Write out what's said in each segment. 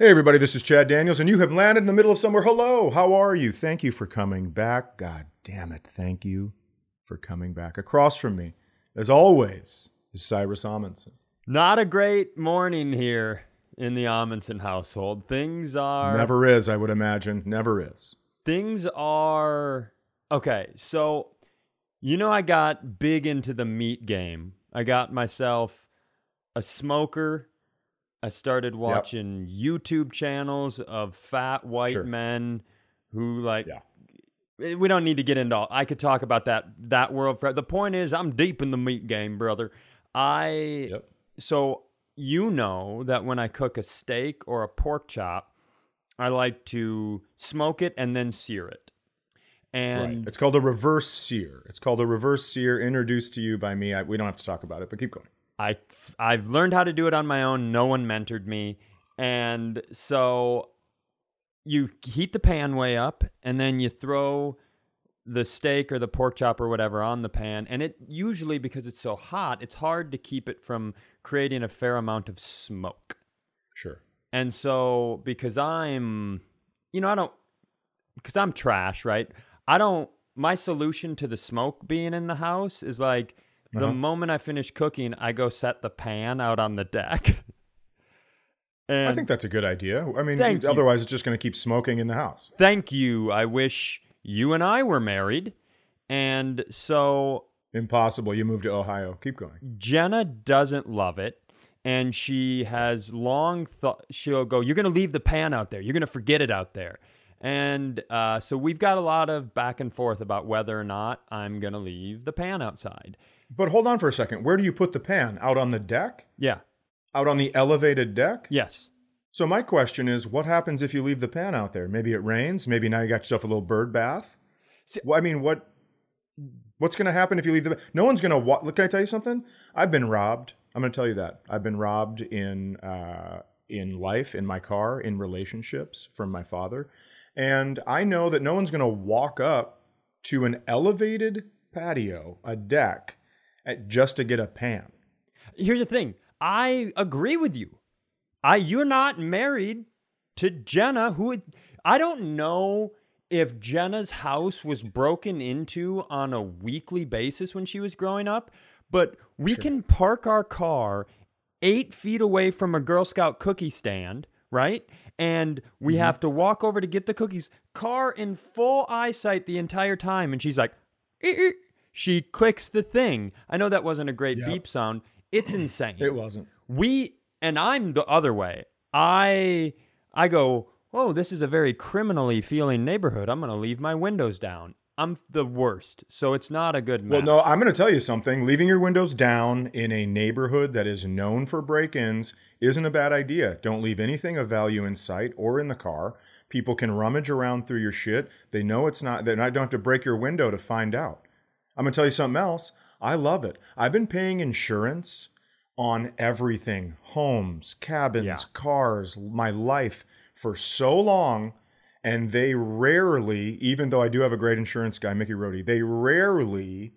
Hey, everybody, this is Chad Daniels, and you have landed in the middle of somewhere. Hello, how are you? Thank you for coming back. God damn it, thank you for coming back. Across from me, as always, is Cyrus Amundson. Not a great morning here in the Amundson household. Things are Never is, I would imagine. Never is. things are okay. So, you know, I got big into the meat game. I got myself a smoker. I started watching YouTube channels of fat white Sure. men who like. Yeah. Eh, We don't need to get into. All, I could talk about that that world. For, the point is, I'm deep in the meat game, brother. I Yep. so you know that when I cook a steak or a pork chop, I like to smoke it and then sear it. And right. It's called a reverse sear. It's called a reverse sear introduced to you by me. I, we don't have to talk about it, but keep going. I I've learned how to do it on my own. No one mentored me. And so you heat the pan way up and then you throw the steak or the pork chop or whatever on the pan and it usually because it's so hot, it's hard to keep it from creating a fair amount of smoke. Sure. And so because I'm you know, I don't because I'm trash, right? I don't my solution to the smoke being in the house is like the Uh-huh. moment I finish cooking, I go set the pan out on the deck. and I think that's a good idea. I mean, Thank you. otherwise, it's just going to keep smoking in the house. thank you. I wish you and I were married. And so Impossible. You moved to Ohio. Keep going. Jenna doesn't love it. And she has long thought, she'll go, You're going to leave the pan out there. You're going to forget it out there. And uh, so we've got a lot of back and forth about whether or not I'm going to leave the pan outside. But hold on for a second. Where do you put the pan? Out on the deck? Yeah. Out on the elevated deck? Yes. So my question is, what happens if you leave the pan out there? Maybe it rains. Maybe now you got yourself a little bird bath. See- well, I mean, what? What's going to happen if you leave the? No one's going to. Wa- Look, can I tell you something? I've been robbed. I'm going to tell you that I've been robbed in uh, in life, in my car, in relationships from my father, and I know that no one's going to walk up to an elevated patio, a deck, at, just to get a pan. Here's the thing I agree with you. I You're not married to Jenna, who I don't know if Jenna's house was broken into on a weekly basis when she was growing up, but we can park our car eight feet away from a Girl Scout cookie stand, right? And we mm-hmm. have to walk over to get the cookies. Car in full eyesight the entire time. And she's like. She clicks the thing. I know that wasn't a great Yep. beep sound. It's insane It wasn't. we and I'm the other way. I I go, "Oh, this is a very criminally feeling neighborhood. I'm going to leave my windows down." I'm the worst. So it's not a good Well, no, I'm going to tell you something. Leaving your windows down in a neighborhood that is known for break ins isn't a bad idea. Don't leave anything of value in sight or in the car. People can rummage around through your shit. They know it's not, they don't have to break your window to find out. I'm going to tell you something else. I love it. I've been paying insurance on everything homes, cabins, Yeah. cars, my life for so long. And they rarely, even though I do have a great insurance guy, Mickey Rohde, they rarely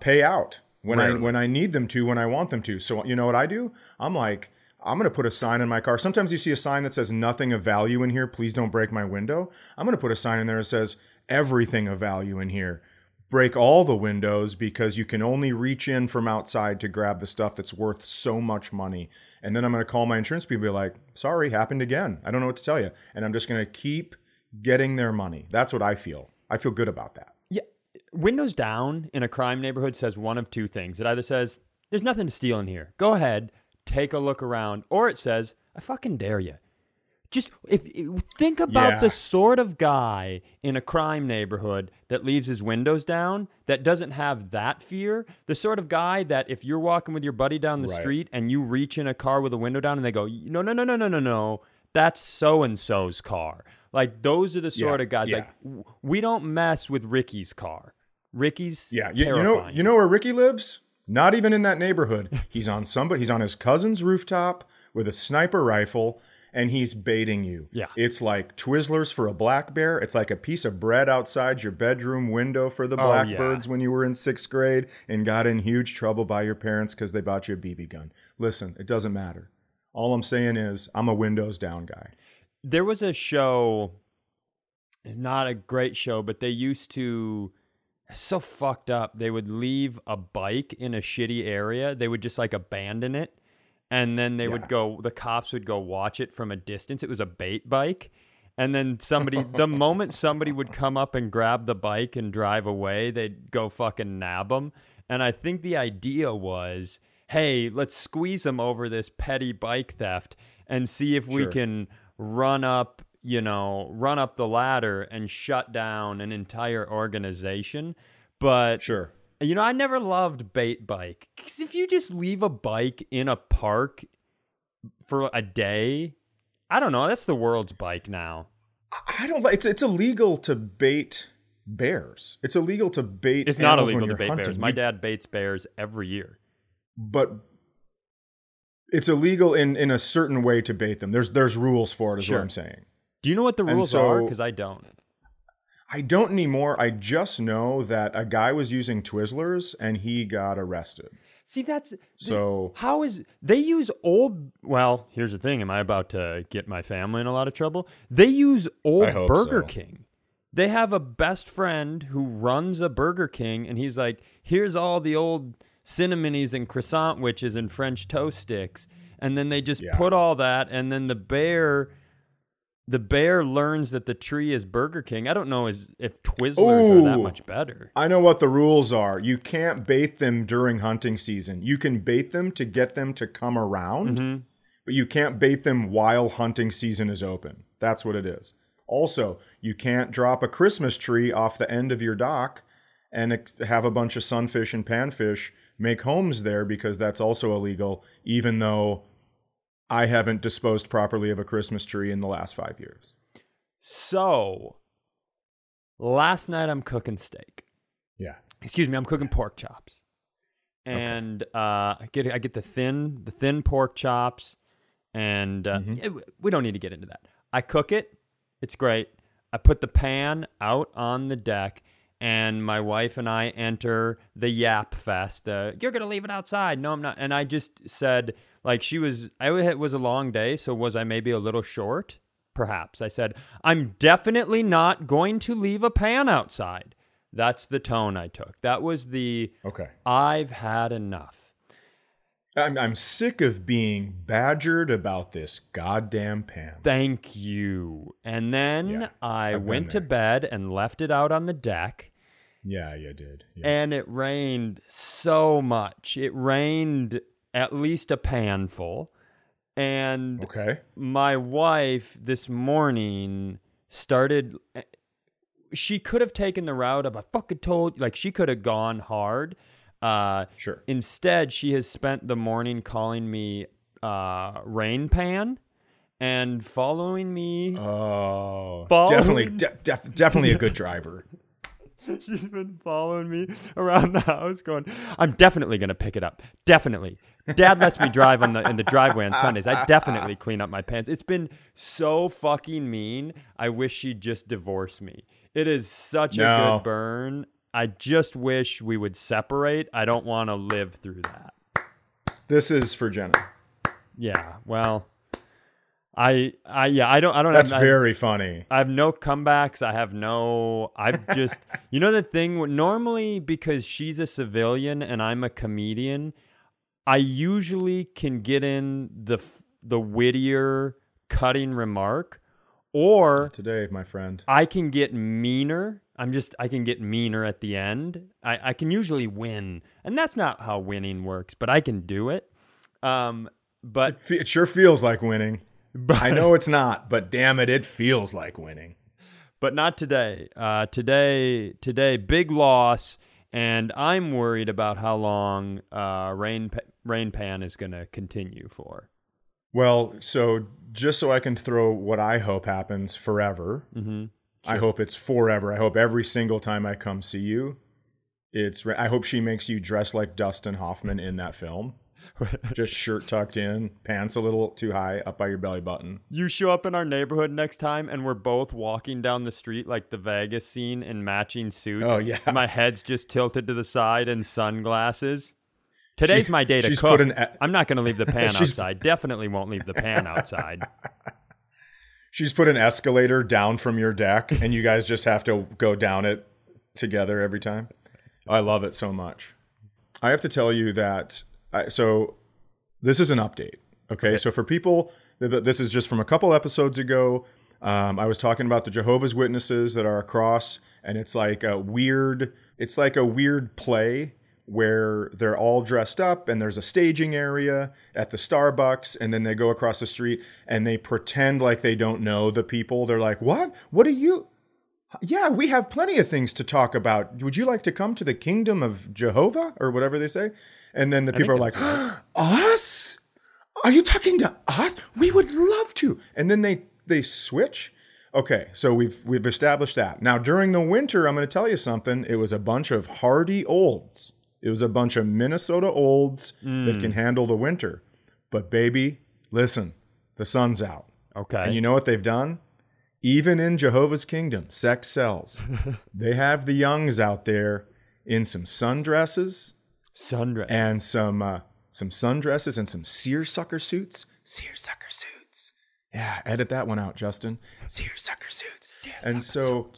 pay out when I when I need them to, when I want them to. So you know what I do? I'm like, I'm gonna put a sign in my car. Sometimes you see a sign that says nothing of value in here. Please don't break my window. I'm gonna put a sign in there that says everything of value in here. Break all the windows because you can only reach in from outside to grab the stuff that's worth so much money. And then I'm gonna call my insurance people and be like, sorry, happened again. I don't know what to tell you. And I'm just gonna keep getting their money. That's what I feel. I feel good about that. Yeah, windows down in a crime neighborhood says one of two things. It either says there's nothing to steal in here. Go ahead, take a look around, or it says I fucking dare you. Just if if- think about Yeah. the sort of guy in a crime neighborhood that leaves his windows down, that doesn't have that fear. The sort of guy that if you're walking with your buddy down the Right. street and you reach in a car with a window down and they go, no, no, no, no, no, no, no, that's so and so's car. Like those are the sort Yeah, of guys. yeah. Like w- we don't mess with Ricky's car. Ricky's Yeah, you, you know, you know where Ricky lives? Not even in that neighborhood. He's on somebody. He's on his cousin's rooftop with a sniper rifle, and he's baiting you. Yeah. it's like Twizzlers for a black bear. It's like a piece of bread outside your bedroom window for the Oh, yeah. blackbirds when you were in sixth grade and got in huge trouble by your parents because they bought you a BB gun. Listen, it doesn't matter. All I'm saying is, I'm a windows down guy. there was a show it's not a great show but they used to so fucked up they would leave a bike in a shitty area they would just like abandon it and then they Yeah. would go the cops would go watch it from a distance it was a bait bike and then somebody the moment somebody would come up and grab the bike and drive away they'd go fucking nab them and i think the idea was hey let's squeeze them over this petty bike theft and see if we Sure. can run up you know run up the ladder and shut down an entire organization but Sure. You know, I never loved bait bike because if you just leave a bike in a park for a day, I don't know. That's the world's bike now. I don't like. It's it's illegal to bait bears. It's illegal to bait. It's not illegal to bait hunting. bears. My dad baits bears every year. but it's illegal in in a certain way to bait them. There's there's rules for it. Is Sure. what I'm saying. Do you know what the rules are? Because I don't. I don't anymore. I just know that a guy was using Twizzlers and he got arrested. See, that's So how is they use old? Well, here's the thing. Am I about to get my family in a lot of trouble? They use old Burger so. King. They have a best friend who runs a Burger King, and he's like, "Here's all the old cinnamonies and Croissan'wiches and French toast sticks," and then they just Yeah. put all that, and then the bear. The bear learns that the tree is Burger King. I don't know is if Twizzlers are that much better. I know what the rules are. You can't bait them during hunting season. You can bait them to get them to come around, Mhm. but you can't bait them while hunting season is open. That's what it is. Also, you can't drop a Christmas tree off the end of your dock and ex- have a bunch of sunfish and panfish make homes there because that's also illegal, even though I haven't disposed properly of a Christmas tree in the last five years. So, last night I'm cooking steak. Yeah. excuse me, I'm cooking pork chops, and uh, I get I get the thin the thin pork chops, and uh, Mhm. it- we don't need to get into that. I cook it, it's great. I put the pan out on the deck, and my wife and I enter the yap fest. The you're gonna leave it outside? No, I'm not. And I just said like she was. I it was a long day, so was I maybe a little short? Perhaps I said I'm definitely not going to leave a pan outside. That's the tone I took. That was the Okay. I've had enough. I'm, I'm sick of being badgered about this goddamn pan. Thank you. And then Yeah, I I've went to bed and left it out on the deck. yeah, you did. Yeah. And it rained so much. It rained at least a panful. And okay. my wife this morning started she could have taken the route of I fucking told like she could have gone hard. Uh Sure. instead she has spent the morning calling me uh rain pan and following me Oh, Following- definitely, de- def- definitely a good driver. She's been following me around the house, going, "I'm definitely gonna pick it up. Definitely." Dad lets me drive on the in the driveway on Sundays. I definitely clean up my pants. It's been so fucking mean. I wish she'd just divorce me. It is such a good burn. I just wish we would separate. I don't want to live through that. This is for Jenna. Yeah. Well, I I yeah I don't I don't That's have, I- very funny. I have no comebacks. I have no. I've just, you know, the thing. Normally, because she's a civilian and I'm a comedian, I usually can get in the the wittier, cutting remark, or Today, my friend. I can get meaner. I'm just, I can get meaner at the end. I, I can usually win, and that's not how winning works, but I can do it. Um, but Fe- It sure feels like winning. I know it's not, but damn it, it feels like winning. but not today. Uh, today, today, big loss, and I'm worried about how long uh, Rain Rain Pan is going to continue for. Well, so just so I can throw what I hope happens forever, Mm-hmm. I hope it's forever. I hope every single time I come see you, it's. I hope she makes you dress like Dustin Hoffman in that film, just shirt tucked in, pants a little too high up by your belly button. You show up in our neighborhood next time, and we're both walking down the street like the Vegas scene in matching suits. Oh, yeah. my head's just tilted to the side and sunglasses. Today's She- my day to she's cook. put an e- I'm not going to leave the pan outside. Definitely won't leave the pan outside. She's put an escalator down from your deck, and you guys just have to go down it together every time. I love it so much. I have to tell you that. I, so, this is an update. Okay, so for people, th- th- this is just from a couple episodes ago. Um, I was talking about the Jehovah's Witnesses that are across, and it's like a weird. It's like a weird play where they're all dressed up and there's a staging area at the Starbucks and then they go across the street and they pretend like they don't know the people. They're like, "What? What are you Yeah, we have plenty of things to talk about. Would you like to come to the kingdom of Jehovah or whatever they say?" And then the people are like, "Us? Are you talking to us? We would love to." And then they they switch. Okay, so we've we've established that. Now during the winter, I'm going to tell you something. It was a bunch of hardy olds. It was a bunch of Minnesota olds that can handle the winter. But baby, listen, the sun's out. Okay. And you know what they've done? Even in Jehovah's kingdom, sex sells. they have the youngs out there in some sundresses Sundress. and some uh, some sundresses and some seersucker suits. Seersucker suits. Yeah, edit that one out, Justin. Seersucker suits. and so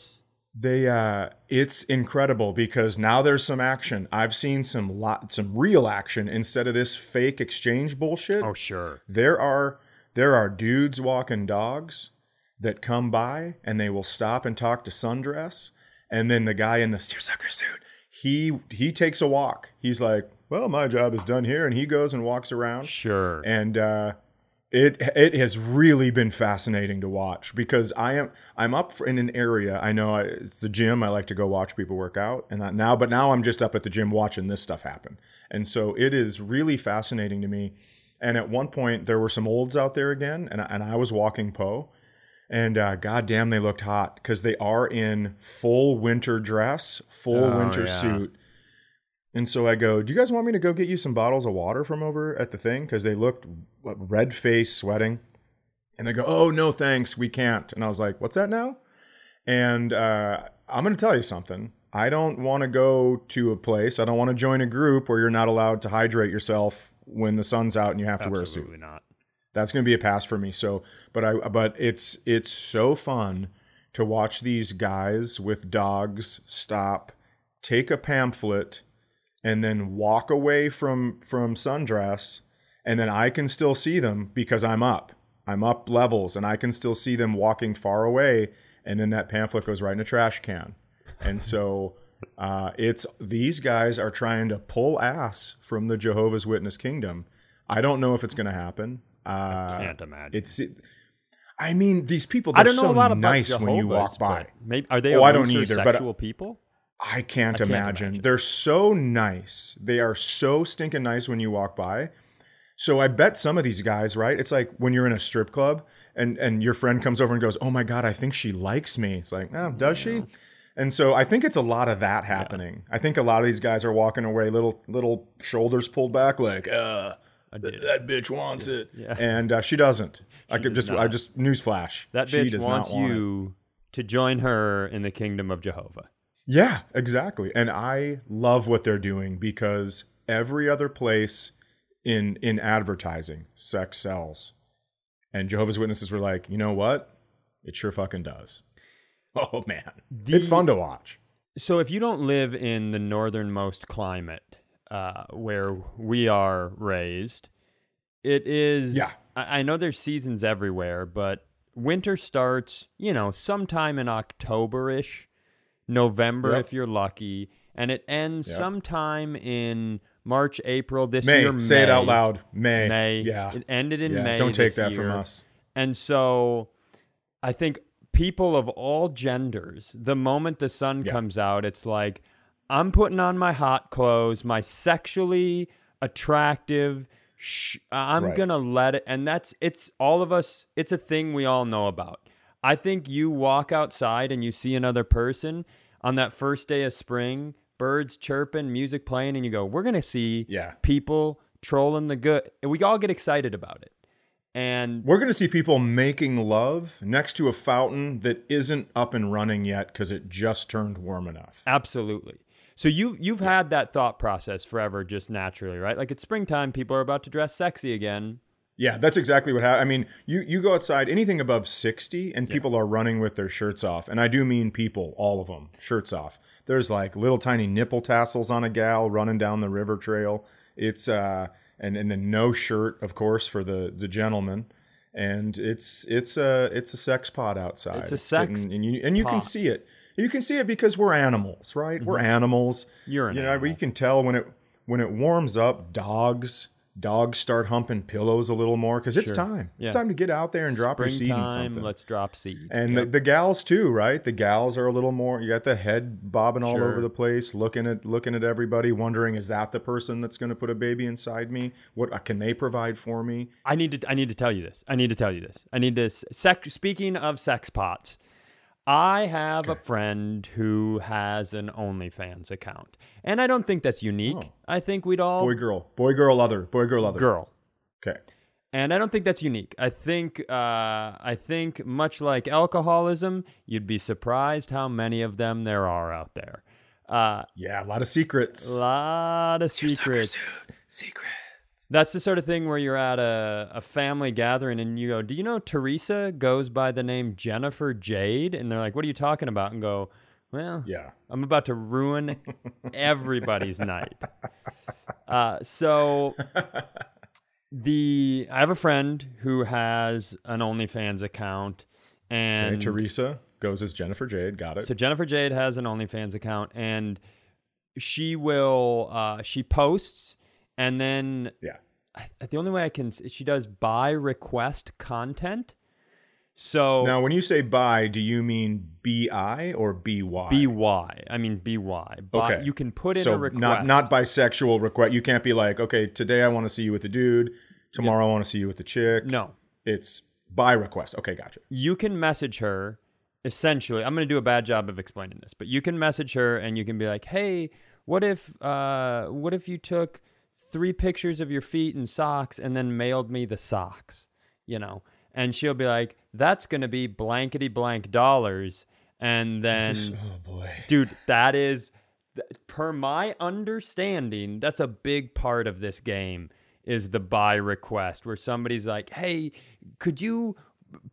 they uh it's incredible because now there's some action. I've seen some lot some real action instead of this fake exchange bullshit. oh, sure. There are there are dudes walking dogs that come by and they will stop and talk to sundress, and then the guy in the seersucker suit he he takes a walk. He's like, "Well, my job is done here," and he goes and walks around, Sure. and uh, it it has really been fascinating to watch because I am I'm up in an area I know I, it's the gym. I like to go watch people work out, and that now but now I'm just up at the gym watching this stuff happen, and so it is really fascinating to me. And at one point there were some olds out there again, and I, and I was walking Poe, and uh, goddamn they looked hot because they are in full winter dress, full Oh, winter yeah. suit. And so I go, Do you guys want me to go get you some bottles of water from over at the thing? Because they looked red faced, sweating. And they go, Oh, no, thanks. We can't. And I was like, What's that now? And uh, I'm going to tell you something. I don't want to go to a place, I don't want to join a group where you're not allowed to hydrate yourself when the sun's out and you have to wear a suit Absolutely not. That's going to be a pass for me so but i but it's it's so fun to watch these guys with dogs stop take a pamphlet and then walk away from from sundress and then i can still see them because i'm up. I'm up levels and i can still see them walking far away and then that pamphlet goes right in a trash can. And so uh, it's these guys are trying to pull ass from the jehovah's witness kingdom. I don't know if it's going to happen uh, Can't imagine. it's. I mean, these people. I They're don't know so a lot about nice Jehovah's, when you walk by. Maybe are they? Oh, I don't either, but- Sexual people. I can't, can't imagine. imagine. They're so nice. They are so stinking nice when you walk by. So I bet some of these guys, right? It's like when you're in a strip club and and your friend comes over and goes, "Oh my god, I think she likes me." It's like, "Oh, does she?" And so I think it's a lot of that happening. I think a lot of these guys are walking away little little shoulders pulled back like, "Uh, did. that bitch wants it." Yeah. And uh, she doesn't. I could does just I just newsflash. That she bitch does wants not want it. you to join her in the kingdom of Jehovah. Yeah, exactly. And I love what they're doing because every other place in in advertising, sex sells. And Jehovah's Witnesses were like, you know what? It sure fucking does. Oh man. it's fun to watch. So if you don't live in the northernmost climate uh, where we are raised, it is. Yeah. I, I know there's seasons everywhere, but winter starts, you know, sometime in October ish, November Yep. if you're lucky, and it ends Yep. sometime in March, April. This May, year, say it out loud. May. May. Yeah. It ended in yeah. May. Don't take that from us. And so I think people of all genders, the moment the sun Yeah. comes out, it's like, I'm putting on my hot clothes, my sexually attractive. Sh- I'm Right. gonna let it, and that's it's all of us. It's a thing we all know about. I think you walk outside and you see another person on that first day of spring, birds chirping, music playing, and you go, "We're gonna see Yeah. people trolling the good." And we all get excited about it, and We're going to see people making love next to a fountain that isn't up and running yet because it just turned warm enough. Absolutely. So you you've had that thought process forever, just naturally, right? Like it's springtime, people are about to dress sexy again. Yeah, that's exactly what happened. I mean, you you go outside, anything above 60, and people are running with their shirts off. And I do mean people, all of them, shirts off. There's like little tiny nipple tassels on a gal running down the river trail. It's uh and and then no shirt, of course, for the the gentleman. And it's it's a it's a sex pot outside. It's a sex and, and you and you can see it. You can see it because we're animals, right? We're animals. You're an you know, animal. you can tell when it when it warms up. Dogs dogs start humping pillows a little more because it's Sure. time. Yeah. It's time to get out there and drop your seed in something. let's drop seed. and Yep. the, the gals too, right? The gals are a little more. You got the head bobbing all Sure. over the place, looking at looking at everybody, wondering, is that the person that's going to put a baby inside me? What uh, can they provide for me? I need to I need to tell you this. I need to tell you this. I need to s- sec, speaking of sex pots, I have a friend who has an OnlyFans account. And I don't think that's unique. Oh. I think we'd all Boy, girl, boy, girl, other, boy, girl, other. girl. Okay. And I don't think that's unique. I think uh, I think much like alcoholism, you'd be surprised how many of them there are out there. Uh, Yeah, a lot of secrets. a lot of secrets. Secret. That's the sort of thing where you're at a, a family gathering and you go, Do you know Teresa goes by the name Jennifer Jade? And they're like, What are you talking about? And go, Well, Yeah. I'm about to ruin everybody's night. Uh, so the I have a friend who has an OnlyFans account, and Okay, Teresa goes as Jennifer Jade. Got it. so Jennifer Jade has an OnlyFans account, and she will uh, she posts, and then yeah. I, the only way I can she does by request content. So Now, when you say buy, do you mean B I or B Y? by I mean by. By, Okay. You can put in so a request. not not bisexual request. You can't be like, okay, today I want to see you with the dude. Tomorrow I want to see you with the chick. no. it's by request. Okay, gotcha. you can message her essentially i'm going to do a bad job of explaining this but you can message her and you can be like hey what if uh what if you took three pictures of your feet and socks and then mailed me the socks you know? And she'll be like that's going to be blankety blank dollars. And then oh boy. dude that is per my understanding that's a big part of this game is the buy request where somebody's like hey could you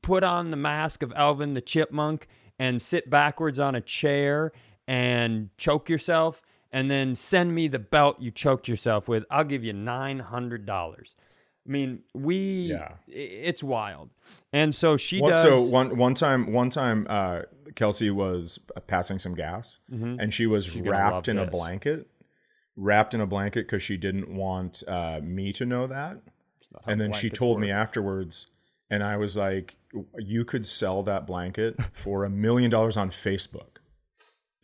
put on the mask of alvin the chipmunk and sit backwards on a chair and choke yourself and then send me the belt you choked yourself with i'll give you $900 i mean we yeah. it's wild and so she One, does so one one time one time uh, Kelsey was passing some gas Mhm. and she was gonna wrapped in a blanket, wrapped in a blanket because she didn't want uh, me to know that. And then she told me afterwards, and I was like, "You could sell that blanket for a million dollars on Facebook."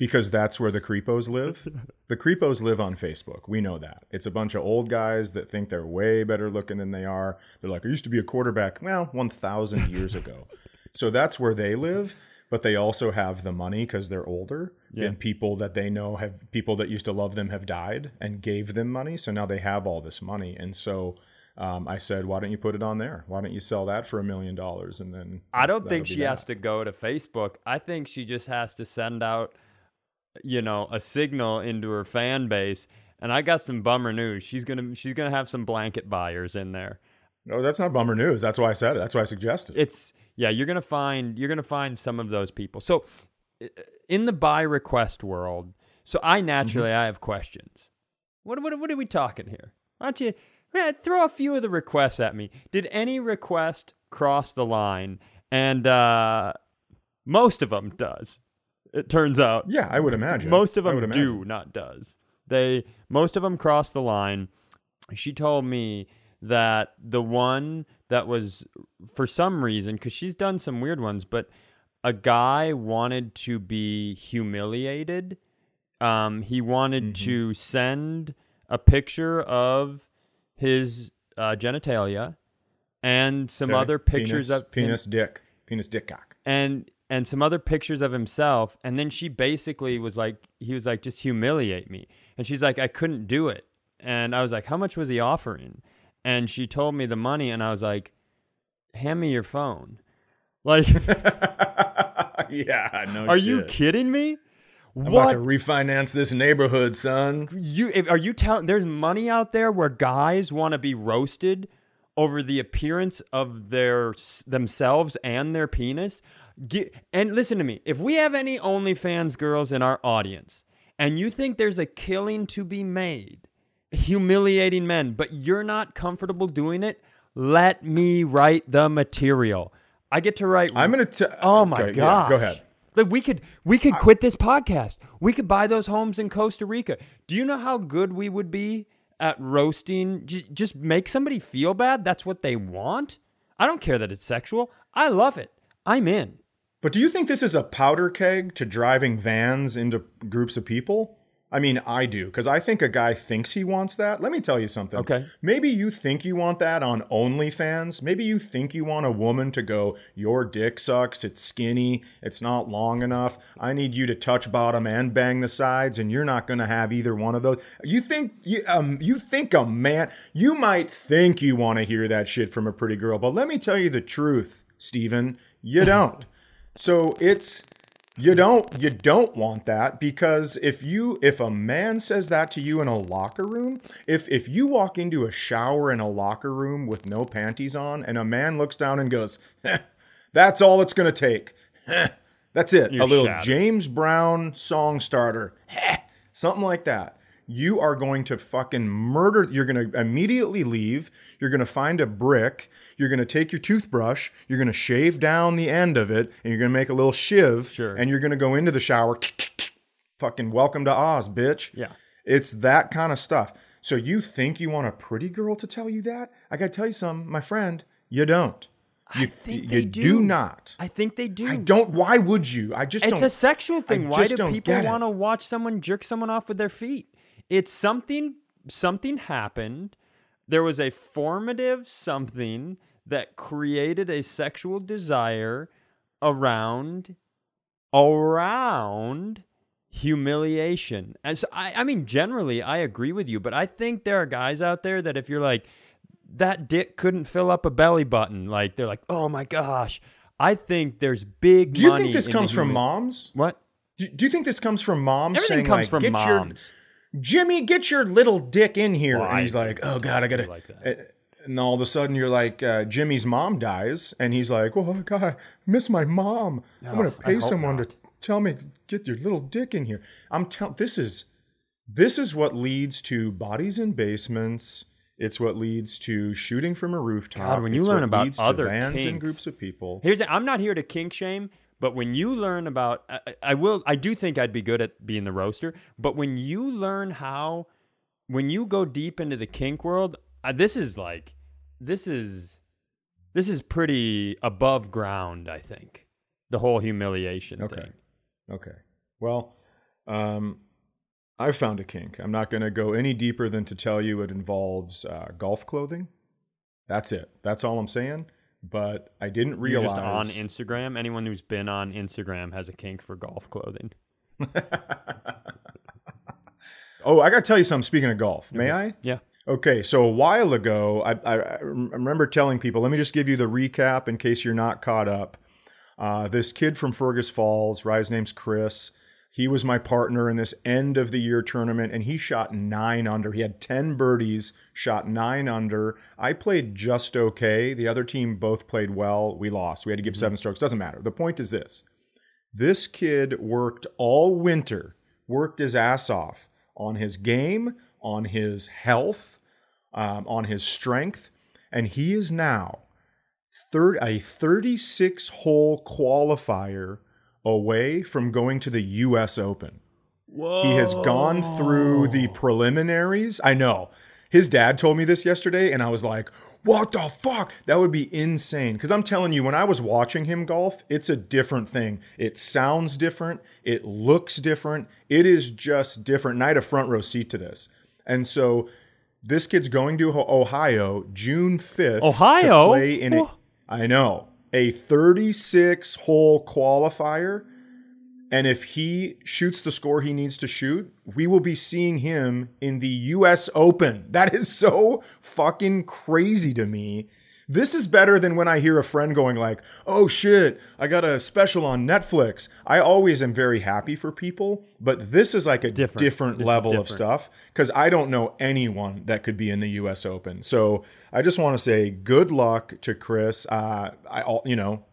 Because that's where the creepos live. The creepos live on Facebook. We know that. It's a bunch of old guys that think they're way better looking than they are. They're like, I used to be a quarterback. Well, 1,000 years ago. So that's where they live. But they also have the money because they're older. Yeah. And people that they know have, people that used to love them have died and gave them money. So now they have all this money. And so um, I said, why don't you put it on there? Why don't you sell that for a million dollars? And then I don't think she that. has to go to Facebook. I think she just has to send out, you know, a signal into her fan base. And I got some bummer news. She's gonna she's gonna have some blanket buyers in there. No, that's not bummer news. That's why I said it. That's why I suggested. it. It's yeah, you're gonna find you're gonna find some of those people. So in the buy request world, so I naturally Mm-hmm. I have questions. What what what are we talking here? Why don't you yeah, throw a few of the requests at me? Did any request cross the line? And uh, most of them does. It turns out Yeah, I would imagine. most of them do, imagine. not does. They most of them cross the line. She told me that the one that was for some reason because she's done some weird ones, but a guy wanted to be humiliated. Um, he wanted Mm-hmm. to send a picture of his uh, genitalia and some Okay. other pictures penis, of him- penis, dick, penis, dick, cock. and and some other pictures of himself and then she basically was like he was like just humiliate me. And she's like i couldn't do it. And i was like how much was he offering? And she told me the money and i was like hand me your phone. Like yeah, no. are you kidding me? I'm about what? to refinance this neighborhood, son. you are you telling there's money out there where guys want to be roasted over the appearance of their themselves and their penis Get, and listen to me if we have any onlyfans girls in our audience and you think there's a killing to be made humiliating men but you're not comfortable doing it let me write the material i get to write I'm gonna. T- Oh my okay, yeah, god! go ahead. Like we could we could quit this podcast. We could buy those homes in Costa Rica. Do you know how good we would be at roasting? J- just make somebody feel bad. That's what they want. I don't care that it's sexual. I love it. I'm in. But do you think this is a powder keg to driving vans into groups of people? I mean, I do, because I think a guy thinks he wants that. Let me tell you something. Okay. Maybe you think you want that on OnlyFans. Maybe you think you want a woman to go, Your dick sucks, it's skinny, it's not long enough. I need you to touch bottom and bang the sides, and you're not gonna have either one of those. You think you um you think a man you might think you want to hear that shit from a pretty girl, but let me tell you the truth, Steven, you don't. So it's you don't you don't want that because if you if a man says that to you in a locker room, if if you walk into a shower in a locker room with no panties on and a man looks down and goes, "That's all it's going to take." That's it. You're a little shattered. James Brown song starter. Something like that. You are going to fucking murder. You're going to immediately leave. You're going to find a brick. You're going to take your toothbrush. You're going to shave down the end of it, and you're going to make a little shiv. Sure. And you're going to go into the shower. Fucking welcome to Oz, bitch. Yeah. It's that kind of stuff. So you think you want a pretty girl to tell you that? I got to tell you something, my friend. You don't. You, I think you they do. do. not. I think they do. I don't. Why would you? I just It's don't. a sexual thing. Why just do people want to watch someone jerk someone off with their feet? It's something something happened. There was a formative something that created a sexual desire around around humiliation. And so I, I mean generally I agree with you, but I think there are guys out there that if you're like that dick couldn't fill up a belly button, like they're like, "Oh my gosh." I think there's big do you think this comes from moms? What? Do, do you think this comes from moms Everything saying comes like, from "Get moms. your Jimmy, get your little dick in here," Well, and he's do- like, "Oh God, I gotta." like that. Uh, And all of a sudden, you're like, uh, Jimmy's mom dies, and he's like, "Oh God, I miss my mom. I'm gonna pay someone not. to tell me get your little dick in here." I'm telling. This is this is what leads to bodies in basements. It's what leads to shooting from a rooftop. God, when you It's learn what about leads to other vans and groups of people. Here's the, I'm not here to kink shame, but when you learn about I, I- will I do think I'd be good at being the roaster, but when you learn how when you go deep into the kink world, uh, this is like this is this is pretty above ground, I think. The whole humiliation Okay. thing. Okay. Well, um, I've found a kink. I'm not going to go any deeper than to tell you it involves uh, golf clothing. That's it. That's all I'm saying. But I didn't You're realize. just on Instagram. Anyone who's been on Instagram has a kink for golf clothing. oh, I got to tell you something. Speaking of golf, may I? Yeah. Okay, so a while ago, I, I, I remember telling people, let me just give you the recap in case you're not caught up. Uh, this kid from Fergus Falls, right, his name's Chris. He was my partner in this end of the year tournament, and he shot nine under. He had 10 birdies, shot nine under. I played just okay. The other team both played well. We lost. We had to give seven strokes. Doesn't matter. The point is this this kid worked all winter, worked his ass off on his game, on his health, um, on his strength, and he is now third, a 36 hole qualifier away from going to the U.S. Open. Whoa. He has gone through the preliminaries. I know. His dad told me this yesterday, and I was like, what the fuck? That would be insane. Because I'm telling you, when I was watching him golf, it's a different thing. It sounds different, it looks different, it is just different. And I had a front row seat to this. And so this kid's going to Ohio June 5th. Ohio? To play in a. I know, a 36 hole qualifier. And if he shoots the score he needs to shoot, we will be seeing him in the US Open. That is so fucking crazy to me. This is better than when I hear a friend going like, "Oh shit, I got a special on Netflix." I always am very happy for people, but this is like a Different. different, level of stuff cuz I don't know anyone that could be in the US Open. So, I just want to say good luck to Chris. Uh I all, you know,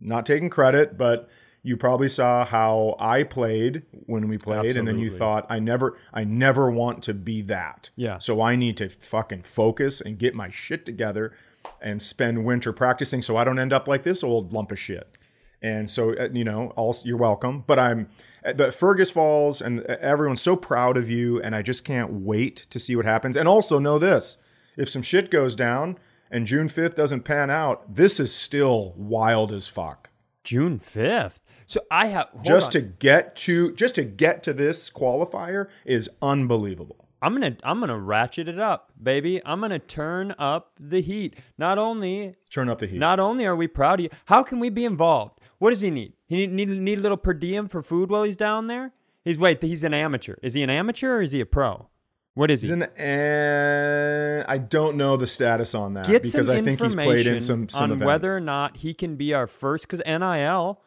not taking credit, but you probably saw how I played when we played, and then you thought, I never, I never want to be that. Yeah. So I need to fucking focus and get my shit together and spend winter practicing so I don't end up like this old lump of shit. And so, uh, you know, also, you're welcome. But I'm the Fergus Falls, and uh, everyone's so proud of you, and I just can't wait to see what happens. And also know this: if some shit goes down and June 5th doesn't pan out, this is still wild as fuck. June 5th. So I have just on. to get to just to get to this qualifier is unbelievable. I'm gonna I'm gonna ratchet it up, baby. I'm gonna turn up the heat. Not only Turn up the heat. not only are we proud of you, how can we be involved? What does he need? He need need, need a little per diem for food while he's down there. He's wait, he's an amateur. Is he an amateur or is he a pro? What is he? He's an, uh, I don't know the status on that Get because I think he's played in some some on events. whether or not he can be our first because NIL,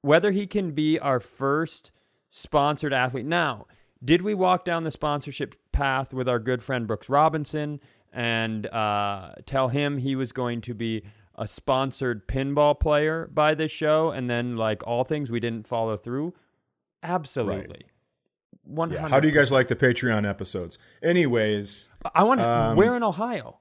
whether he can be our first sponsored athlete. Now, did we walk down the sponsorship path with our good friend Brooks Robinson and uh, tell him he was going to be a sponsored pinball player by this show, and then like all things, we didn't follow through? Absolutely. One Yeah. hundred. How do you guys like the Patreon episodes? Anyways, I want to. um, where in Ohio?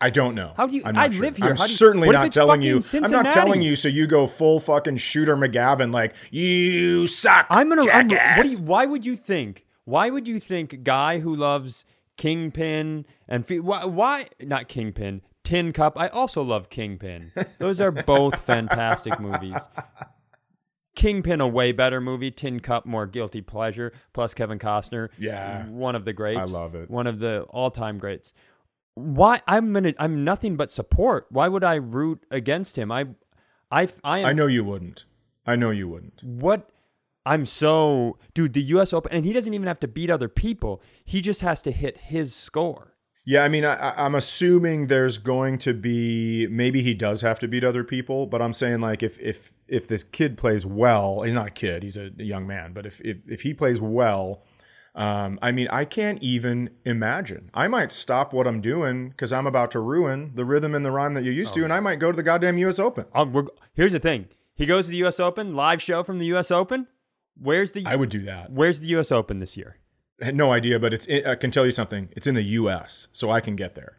I don't know. How do you- I sure. live here. I'm do you- certainly not telling you. fucking I'm not telling you so you go full fucking shooter McGavin like you suck. I'm gonna. I'm, what do you, why would you think? Why would you think a guy who loves Kingpin and fe- why, why not Kingpin? Tin Cup. I also love Kingpin. Those are both fantastic movies. Kingpin, a way better movie. Tin Cup, more guilty pleasure. Plus Kevin Costner. Yeah. one of the greats. I love it. One of the all-time greats. Why? I'm gonna. I'm nothing but support. Why would I root against him? I, I, I am I know you wouldn't. I know you wouldn't. what I'm so dude, the US Open and he doesn't even have to beat other people. He just has to hit his score. Yeah, I mean, I, I'm assuming there's going to be maybe he does have to beat other people, but I'm saying like if if if this kid plays well, he's not a kid, he's a young man, but if if, if he plays well, um, I mean, I can't even imagine. I might stop what I'm doing because I'm about to ruin the rhythm and the rhyme that you're used to, and I might go to the goddamn U.S. Open. Um, we're, here's the thing. He goes to the US Open, live show from the US Open. Where's the I would do that. Where's the US Open this year? No idea, but it's I can tell you something. It's in the U.S., so I can get there.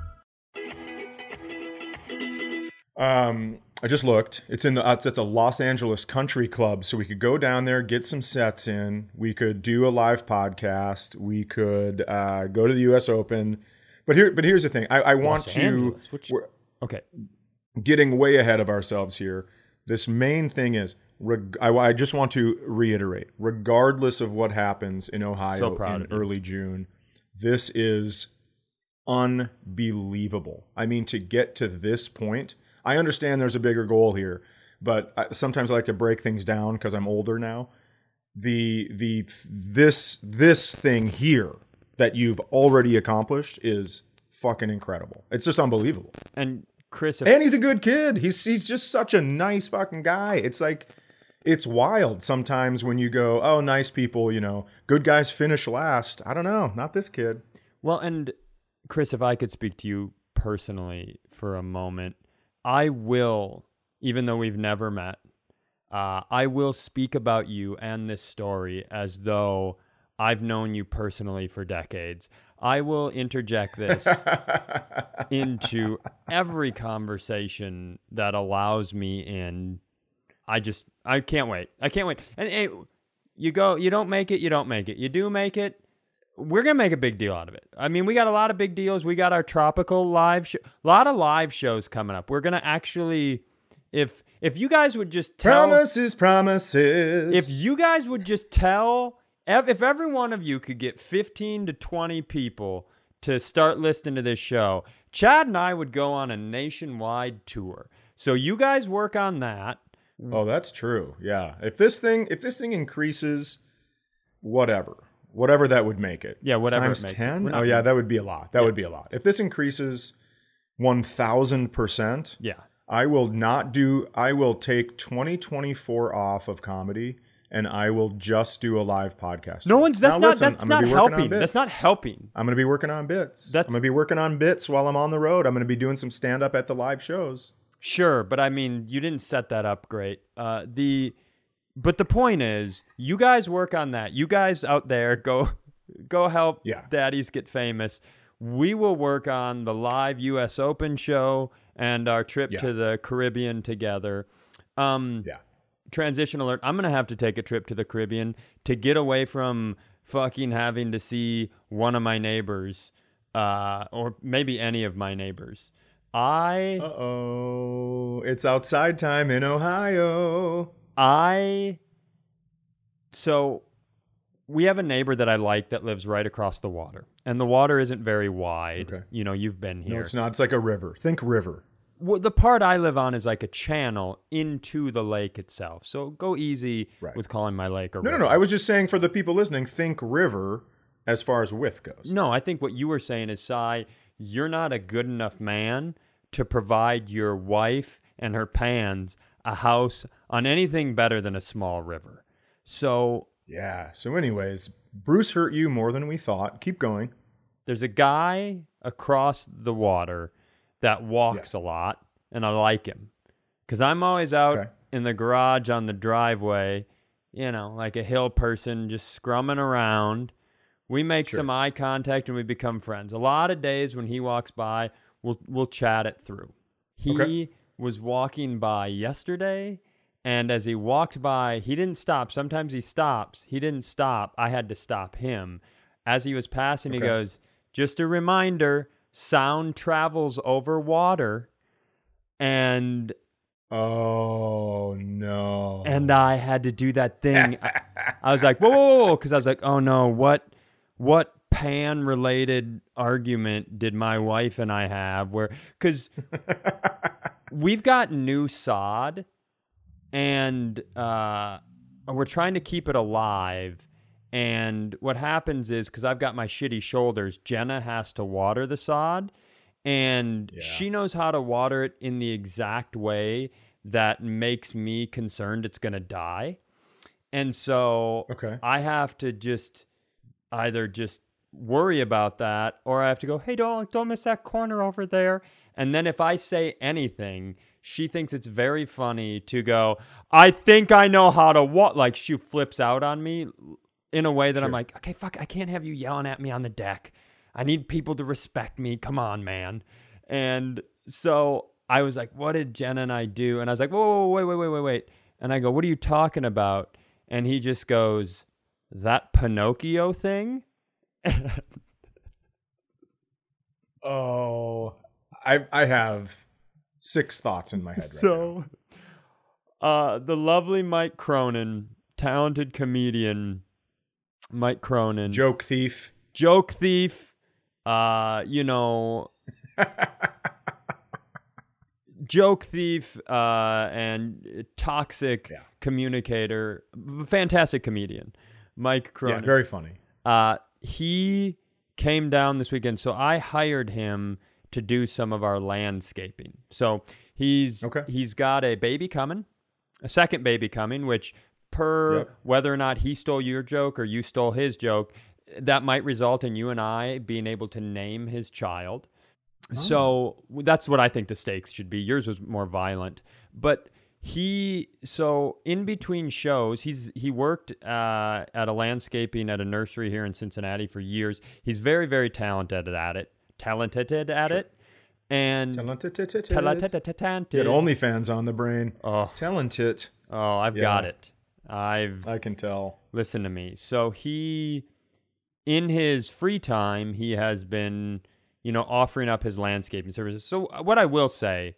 Um, I just looked. It's in the uh, it's at the Los Angeles Country Club, so we could go down there, get some sets in. We could do a live podcast. We could uh, go to the U.S. Open. But here, but here's the thing. I, I want Los to. Which- Okay. getting way ahead of ourselves here. This main thing is. Reg- I, I just want to reiterate, regardless of what happens in Ohio So in early June, this is unbelievable. I mean, to get to this point, I understand there's a bigger goal here, but I, sometimes I like to break things down because I'm older now. The the this this thing here that you've already accomplished is fucking incredible. It's just unbelievable. And Chris, And he's a good kid. He's he's just such a nice fucking guy. It's like it's wild sometimes when you go, oh, nice people, you know, good guys finish last. I don't know, not this kid. Well, and Chris, if I could speak to you personally for a moment, I will, even though we've never met, uh, I will speak about you and this story as though I've known you personally for decades. I will interject this into every conversation that allows me in. I just, I can't wait. I can't wait. And hey, you go, you don't make it, you don't make it. You do make it, we're gonna make a big deal out of it. I mean, we got a lot of big deals. We got our tropical live, show, a lot of live shows coming up. We're gonna actually, if if you guys would just tell, promises, promises. if you guys would just tell, if every one of you could get fifteen to twenty people to start listening to this show, Chad and I would go on a nationwide tour. So you guys work on that. oh, that's true. Yeah. If this thing, if this thing increases, whatever, whatever that would make it. Yeah, whatever Times ten. Oh yeah, that would be a lot. That would be a lot. If this increases one thousand percent, Yeah. I will not do. I will take 2024 off of comedy, and I will just do a live podcast. No one's. That's Now, not. listen, that's I'm gonna not be helping. That's not helping. I'm going to be working on bits. That's- I'm going to be working on bits while I'm on the road. I'm going to be doing some stand up at the live shows. Sure, but I mean, you didn't set that up great. Uh, the, but the point is, you guys work on that. You guys out there go, go help Yeah. daddies get famous. We will work on the live U.S. Open show and our trip Yeah. to the Caribbean together. Um, Yeah. transition alert. I'm gonna have to take a trip to the Caribbean to get away from fucking having to see one of my neighbors, uh, or maybe any of my neighbors. I Uh oh. It's outside time in Ohio. I so we have a neighbor that I like that lives right across the water. And the water isn't very wide. Okay. You know, you've been here. No, it's not. It's like a river. Think river. Well, the part I live on is like a channel into the lake itself. So go easy Right. with calling my lake a No, no, river. no. I was just saying for the people listening, think river as far as width goes. No, I think what you were saying is, Cy, you're not a good enough man to provide your wife and her pans a house on anything better than a small river. So Yeah. So, anyways, Bruce hurt you more than we thought. Keep going. there's a guy across the water that walks a lot, and I like him because I'm always out Okay. in the garage on the driveway, you know, like a hill person, just scrumming around. We make Sure. some eye contact and we become friends. A lot of days when he walks by, we'll we'll chat it through. He Okay. was walking by yesterday, and as he walked by, he didn't stop. Sometimes he stops. He didn't stop. I had to stop him. As he was passing, he goes, "Just a reminder: sound travels over water." And Oh, no. and I had to do that thing. I, I was like, whoa, whoa, whoa, because I was like, oh no, what, what pan related argument did my wife and I have? Where, because we've got new sod, and uh, we're trying to keep it alive. And what happens is because I've got my shitty shoulders, Jenna has to water the sod, and Yeah. she knows how to water it in the exact way that makes me concerned it's going to die. And so Okay. I have to just either just worry about that or I have to go, hey, don't, don't miss that corner over there. And then if I say anything, she thinks it's very funny to go, I think I know how to what. Like she flips out on me in a way that I'm like, okay, fuck, I can't have you yelling at me on the deck. I need people to respect me. Come on, man. And so I was like, what did Jenna and I do? And I was like, whoa, whoa, whoa, wait, wait, wait, wait, wait. And I go, what are you talking about? And he just goes, that Pinocchio thing? Oh, I I have six thoughts in my head right now. so, uh, the lovely Mike Cronin, talented comedian Mike Cronin, Joke thief. joke thief, uh, you know, joke thief, uh, and toxic Yeah. communicator, fantastic comedian, Mike Cronin. Yeah, very funny. uh, he came down this weekend, so I hired him to do some of our landscaping. So he's Okay. he's got a baby coming, a second baby coming, which per Yep. whether or not he stole your joke or you stole his joke, that might result in you and I being able to name his child. So that's what I think the stakes should be. Yours was more violent, but he so in between shows, he's he worked uh, at a landscaping at a nursery here in Cincinnati for years. He's very very talented at it, talented at it, and Talented. talented. Get OnlyFans on the brain. Oh, Talented. oh, I've Yeah. got it. I've I can tell. listen to me. So he, in his free time, he has been, you know, offering up his landscaping services. So uh, what I will say,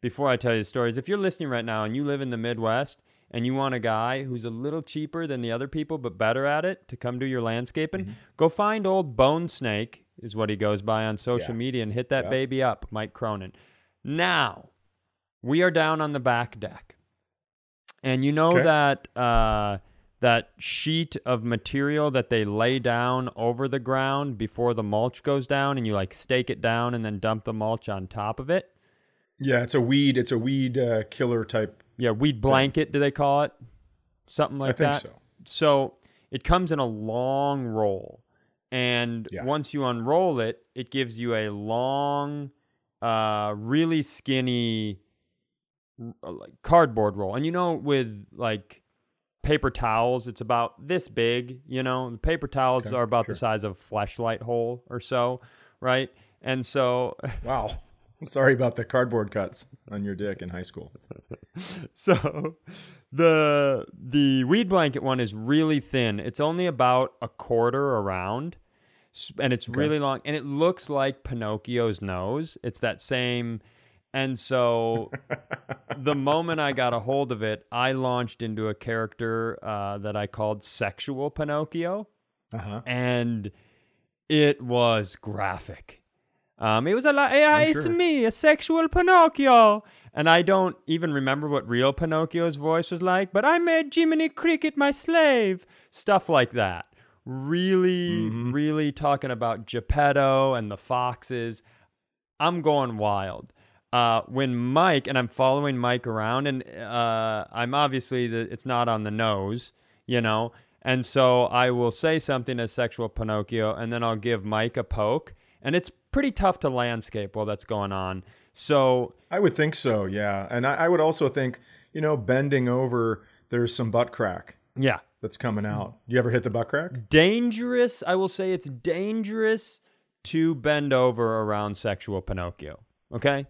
before I tell you the story, is if you're listening right now and you live in the Midwest and you want a guy who's a little cheaper than the other people but better at it to come do your landscaping, Mm-hmm. go find old Bone Snake is what he goes by on social Yeah. media and hit that Yeah. baby up, Mike Cronin. Now, we are down on the back deck. And you know Okay. that uh, that sheet of material that they lay down over the ground before the mulch goes down, and you like stake it down and then dump the mulch on top of it. Yeah, it's a weed. It's a weed uh, killer type. Yeah, weed blanket, do they call it? Something like I think that. so. So it comes in a long roll, and Yeah. once you unroll it, it gives you a long, uh, really skinny, like cardboard roll. And you know, with like paper towels, it's about this big. You know, the paper towels Okay, are about sure. the size of a flashlight hole or so, right? And so Wow. Sorry about the cardboard cuts on your dick in high school. So the the weed blanket one is really thin. It's only about a quarter around, and it's really long, and it looks like Pinocchio's nose. It's that same. And so the moment I got a hold of it, I launched into a character uh, that I called Sexual Pinocchio Uh huh. and it was graphic. Um, it was a lot. Yeah, it's sure. me, a sexual Pinocchio, and I don't even remember what real Pinocchio's voice was like. But I made Jiminy Cricket my slave. Stuff like that. Really, Mm-hmm. really talking about Geppetto and the foxes. I'm going wild. Uh, when Mike and I'm following Mike around, and uh, I'm obviously the it's not on the nose, you know, and so I will say something as sexual Pinocchio, and then I'll give Mike a poke, and it's pretty tough to landscape while that's going on. So I would think so, yeah. And I, I would also think, you know, bending over, there's some butt crack yeah, that's coming out. You ever hit the butt crack? dangerous. I will say it's dangerous to bend over around sexual Pinocchio. Okay,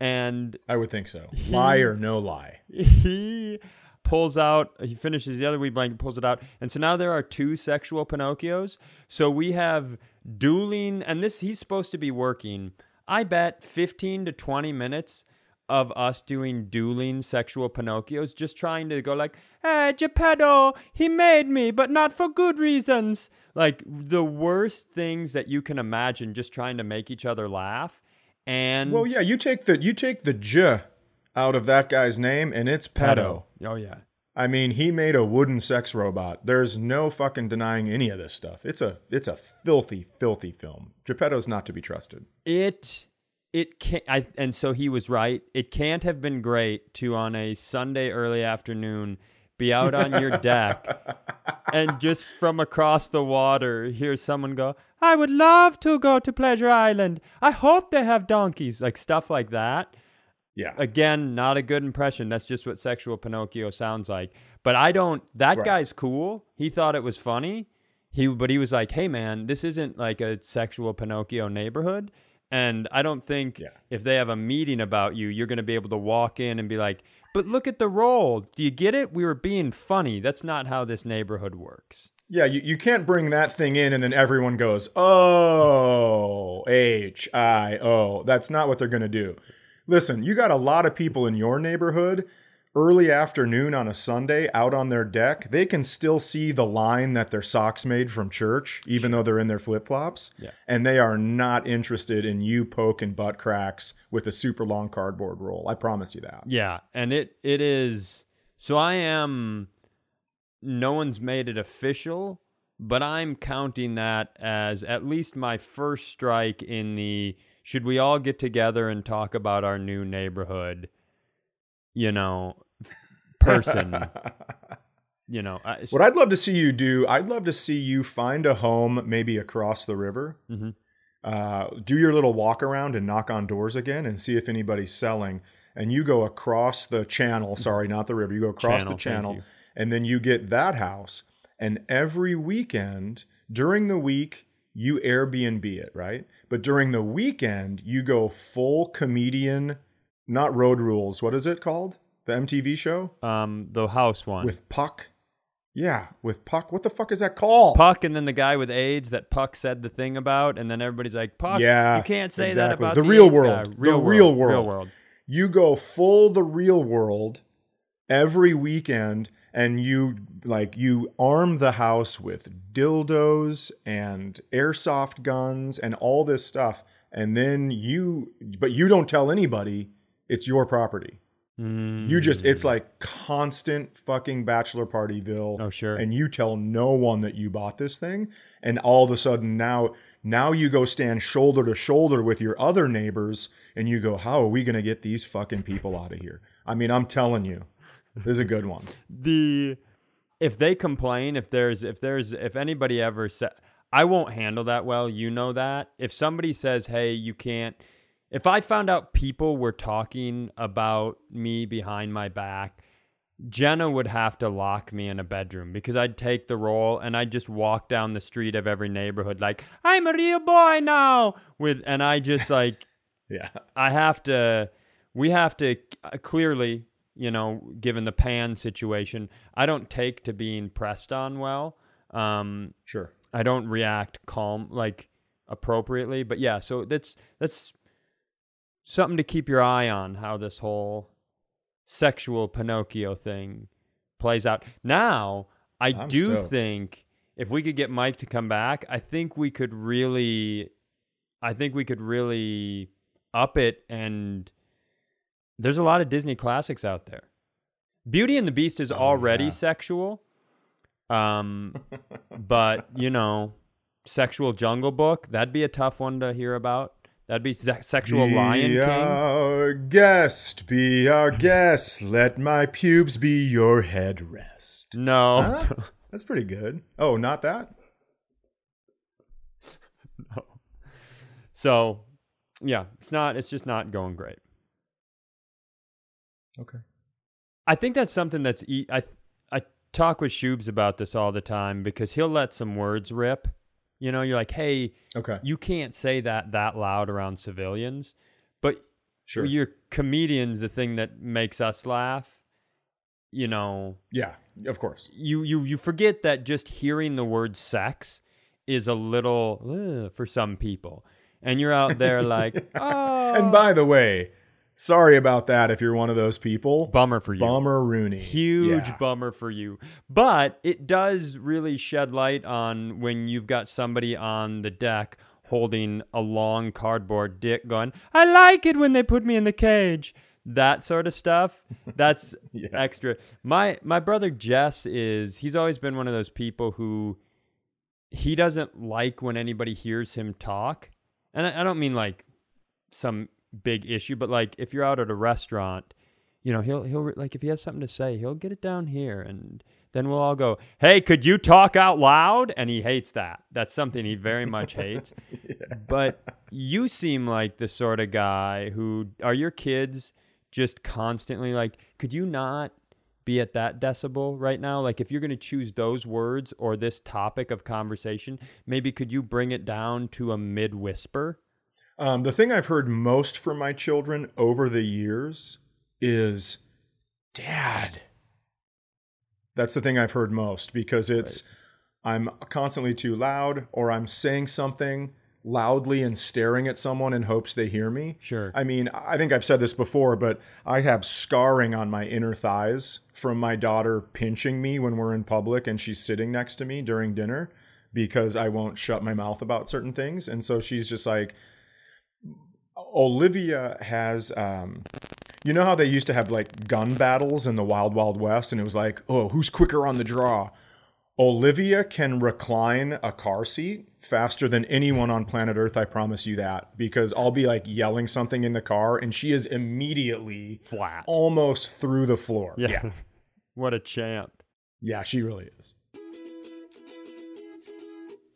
and I would think so. Lie or no lie. he pulls out he finishes the other weed blanket pulls it out and so now there are two sexual pinocchios so we have dueling and this he's supposed to be working i bet 15 to 20 minutes of us doing dueling sexual pinocchios just trying to go like hey geppetto he made me but not for good reasons. Like the worst things that you can imagine just trying to make each other laugh and Well, yeah, you take the you take the j out of that guy's name and it's pedo. oh yeah I mean, he made a wooden sex robot. There's no fucking denying any of this stuff. It's a it's a filthy, filthy film. Geppetto's not to be trusted. it it can't I, and so he was right it can't have been great to on a sunday early afternoon be out on your deck and just from across the water hear someone go i would love to go to pleasure island i hope they have donkeys like stuff like that Yeah. again not a good impression that's just what sexual pinocchio sounds like but i don't that Right. guy's cool he thought it was funny he but he was like hey man this isn't like a sexual pinocchio neighborhood and i don't think Yeah. if they have a meeting about you you're going to be able to walk in and be like but look at the role do you get it we were being funny that's not how this neighborhood works Yeah, you, you can't bring that thing in and then everyone goes, oh, H I O. That's not what they're going to do. Listen, you got a lot of people in your neighborhood early afternoon on a Sunday out on their deck. They can still see the line that their socks made from church, even though they're in their flip flops. Yeah. And they are not interested in you poking butt cracks with a super long cardboard roll. I promise you that. Yeah, and it it is so I am no one's made it official, but I'm counting that as at least my first strike in the should we all get together and talk about our new neighborhood, you know, person. you know, I, What I'd love to see you do, I'd love to see you find a home maybe across the river. Mhm. Uh, do your little walk around and knock on doors again and see if anybody's selling. And you go across the channel, sorry, not the river, you go across Channel, the channel and then you get that house. And every weekend during the week, you Airbnb it, right? But during the weekend, you go full comedian, not road rules. What is it called? The MTV show? um, the house one with Puck. Yeah, with Puck. What the fuck is that called? Puck, and then the guy with AIDS that Puck said the thing about, and then everybody's like, "Puck, Yeah, you can't say exactly. that about The the, real world. guy." The Real real world, real world. world." You go full the real world every weekend and you like you arm the house with dildos and airsoft guns and all this stuff and then you but you don't tell anybody it's your property. You just it's Mm. like constant fucking bachelor partyville. Oh, sure. And you tell no one that you bought this thing, and all of a sudden now now you go stand shoulder to shoulder with your other neighbors, and you go, how are we gonna get these fucking people out of here? I mean, I'm telling you, this is a good one. the if they complain if there's if there's if anybody ever said i won't handle that well you know that if somebody says hey you can't if i found out people were talking about me behind my back jenna would have to lock me in a bedroom because i'd take the role and i'd just walk down the street of every neighborhood like i'm a real boy now with and i just like Yeah, I have to, we have to uh, clearly, you know, given the pan situation, I don't take to being pressed on well. Um, sure. I don't react calm, like appropriately. But yeah, so that's, that's something to keep your eye on how this whole sexual Pinocchio thing plays out. Now, I I'm do stoked. think if we could get Mike to come back, I think we could really, I think we could really up it. And there's a lot of Disney classics out there. Beauty and the Beast is Oh, already yeah. sexual. Um, but you know, sexual Jungle Book that'd be a tough one to hear about. That'd be se- sexual Lion King. be our guest, be our guest. Let my pubes be your headrest. No, Huh? That's pretty good. Oh, not that? No. So yeah, it's not. It's just not going great. Okay. I think that's something that's e- I I talk with Shubes about this all the time because he'll let some words rip. You know, you're like, hey, Okay. you can't say that that loud around civilians, but Sure. you're comedians. The thing that makes us laugh, you know, yeah, of course. you you you forget that just hearing the word sex is a little for some people, and you're out there like, oh, And by the way, sorry about that if you're one of those people. bummer for you. Bummer Rooney. Huge Yeah. bummer for you. But it does really shed light on when you've got somebody on the deck holding a long cardboard dick going, I like it when they put me in the cage. That sort of stuff. That's Yeah. extra. My my brother Jess is he's always been one of those people who he doesn't like when anybody hears him talk. And I, I don't mean like some big issue, but like if you're out at a restaurant, you know, he'll he'll like if he has something to say, he'll get it down here and then we'll all go, "Hey, could you talk out loud?" And he hates that. That's something he very much hates. But you seem like the sort of guy who are your kids just constantly like, "Could you not be at that decibel right now? Like if you're going to choose those words or this topic of conversation, maybe could you bring it down to a mid whisper?" Um, the thing I've heard most from my children over the years is, "Dad." That's the thing I've heard most because it's I'm constantly too loud or I'm saying something loudly and staring at someone in hopes they hear me. Sure. I mean, I think I've said this before, but I have scarring on my inner thighs from my daughter pinching me when we're in public and she's sitting next to me during dinner because I won't shut my mouth about certain things. And so she's just like, Olivia has, um, you know how they used to have like gun battles in the Wild Wild West, and it was like, oh, who's quicker on the draw? Olivia can recline a car seat faster than anyone on planet Earth. I promise you that because I'll be like yelling something in the car, and she is immediately Flat. almost through the floor. Yeah. What a champ. Yeah, she really is.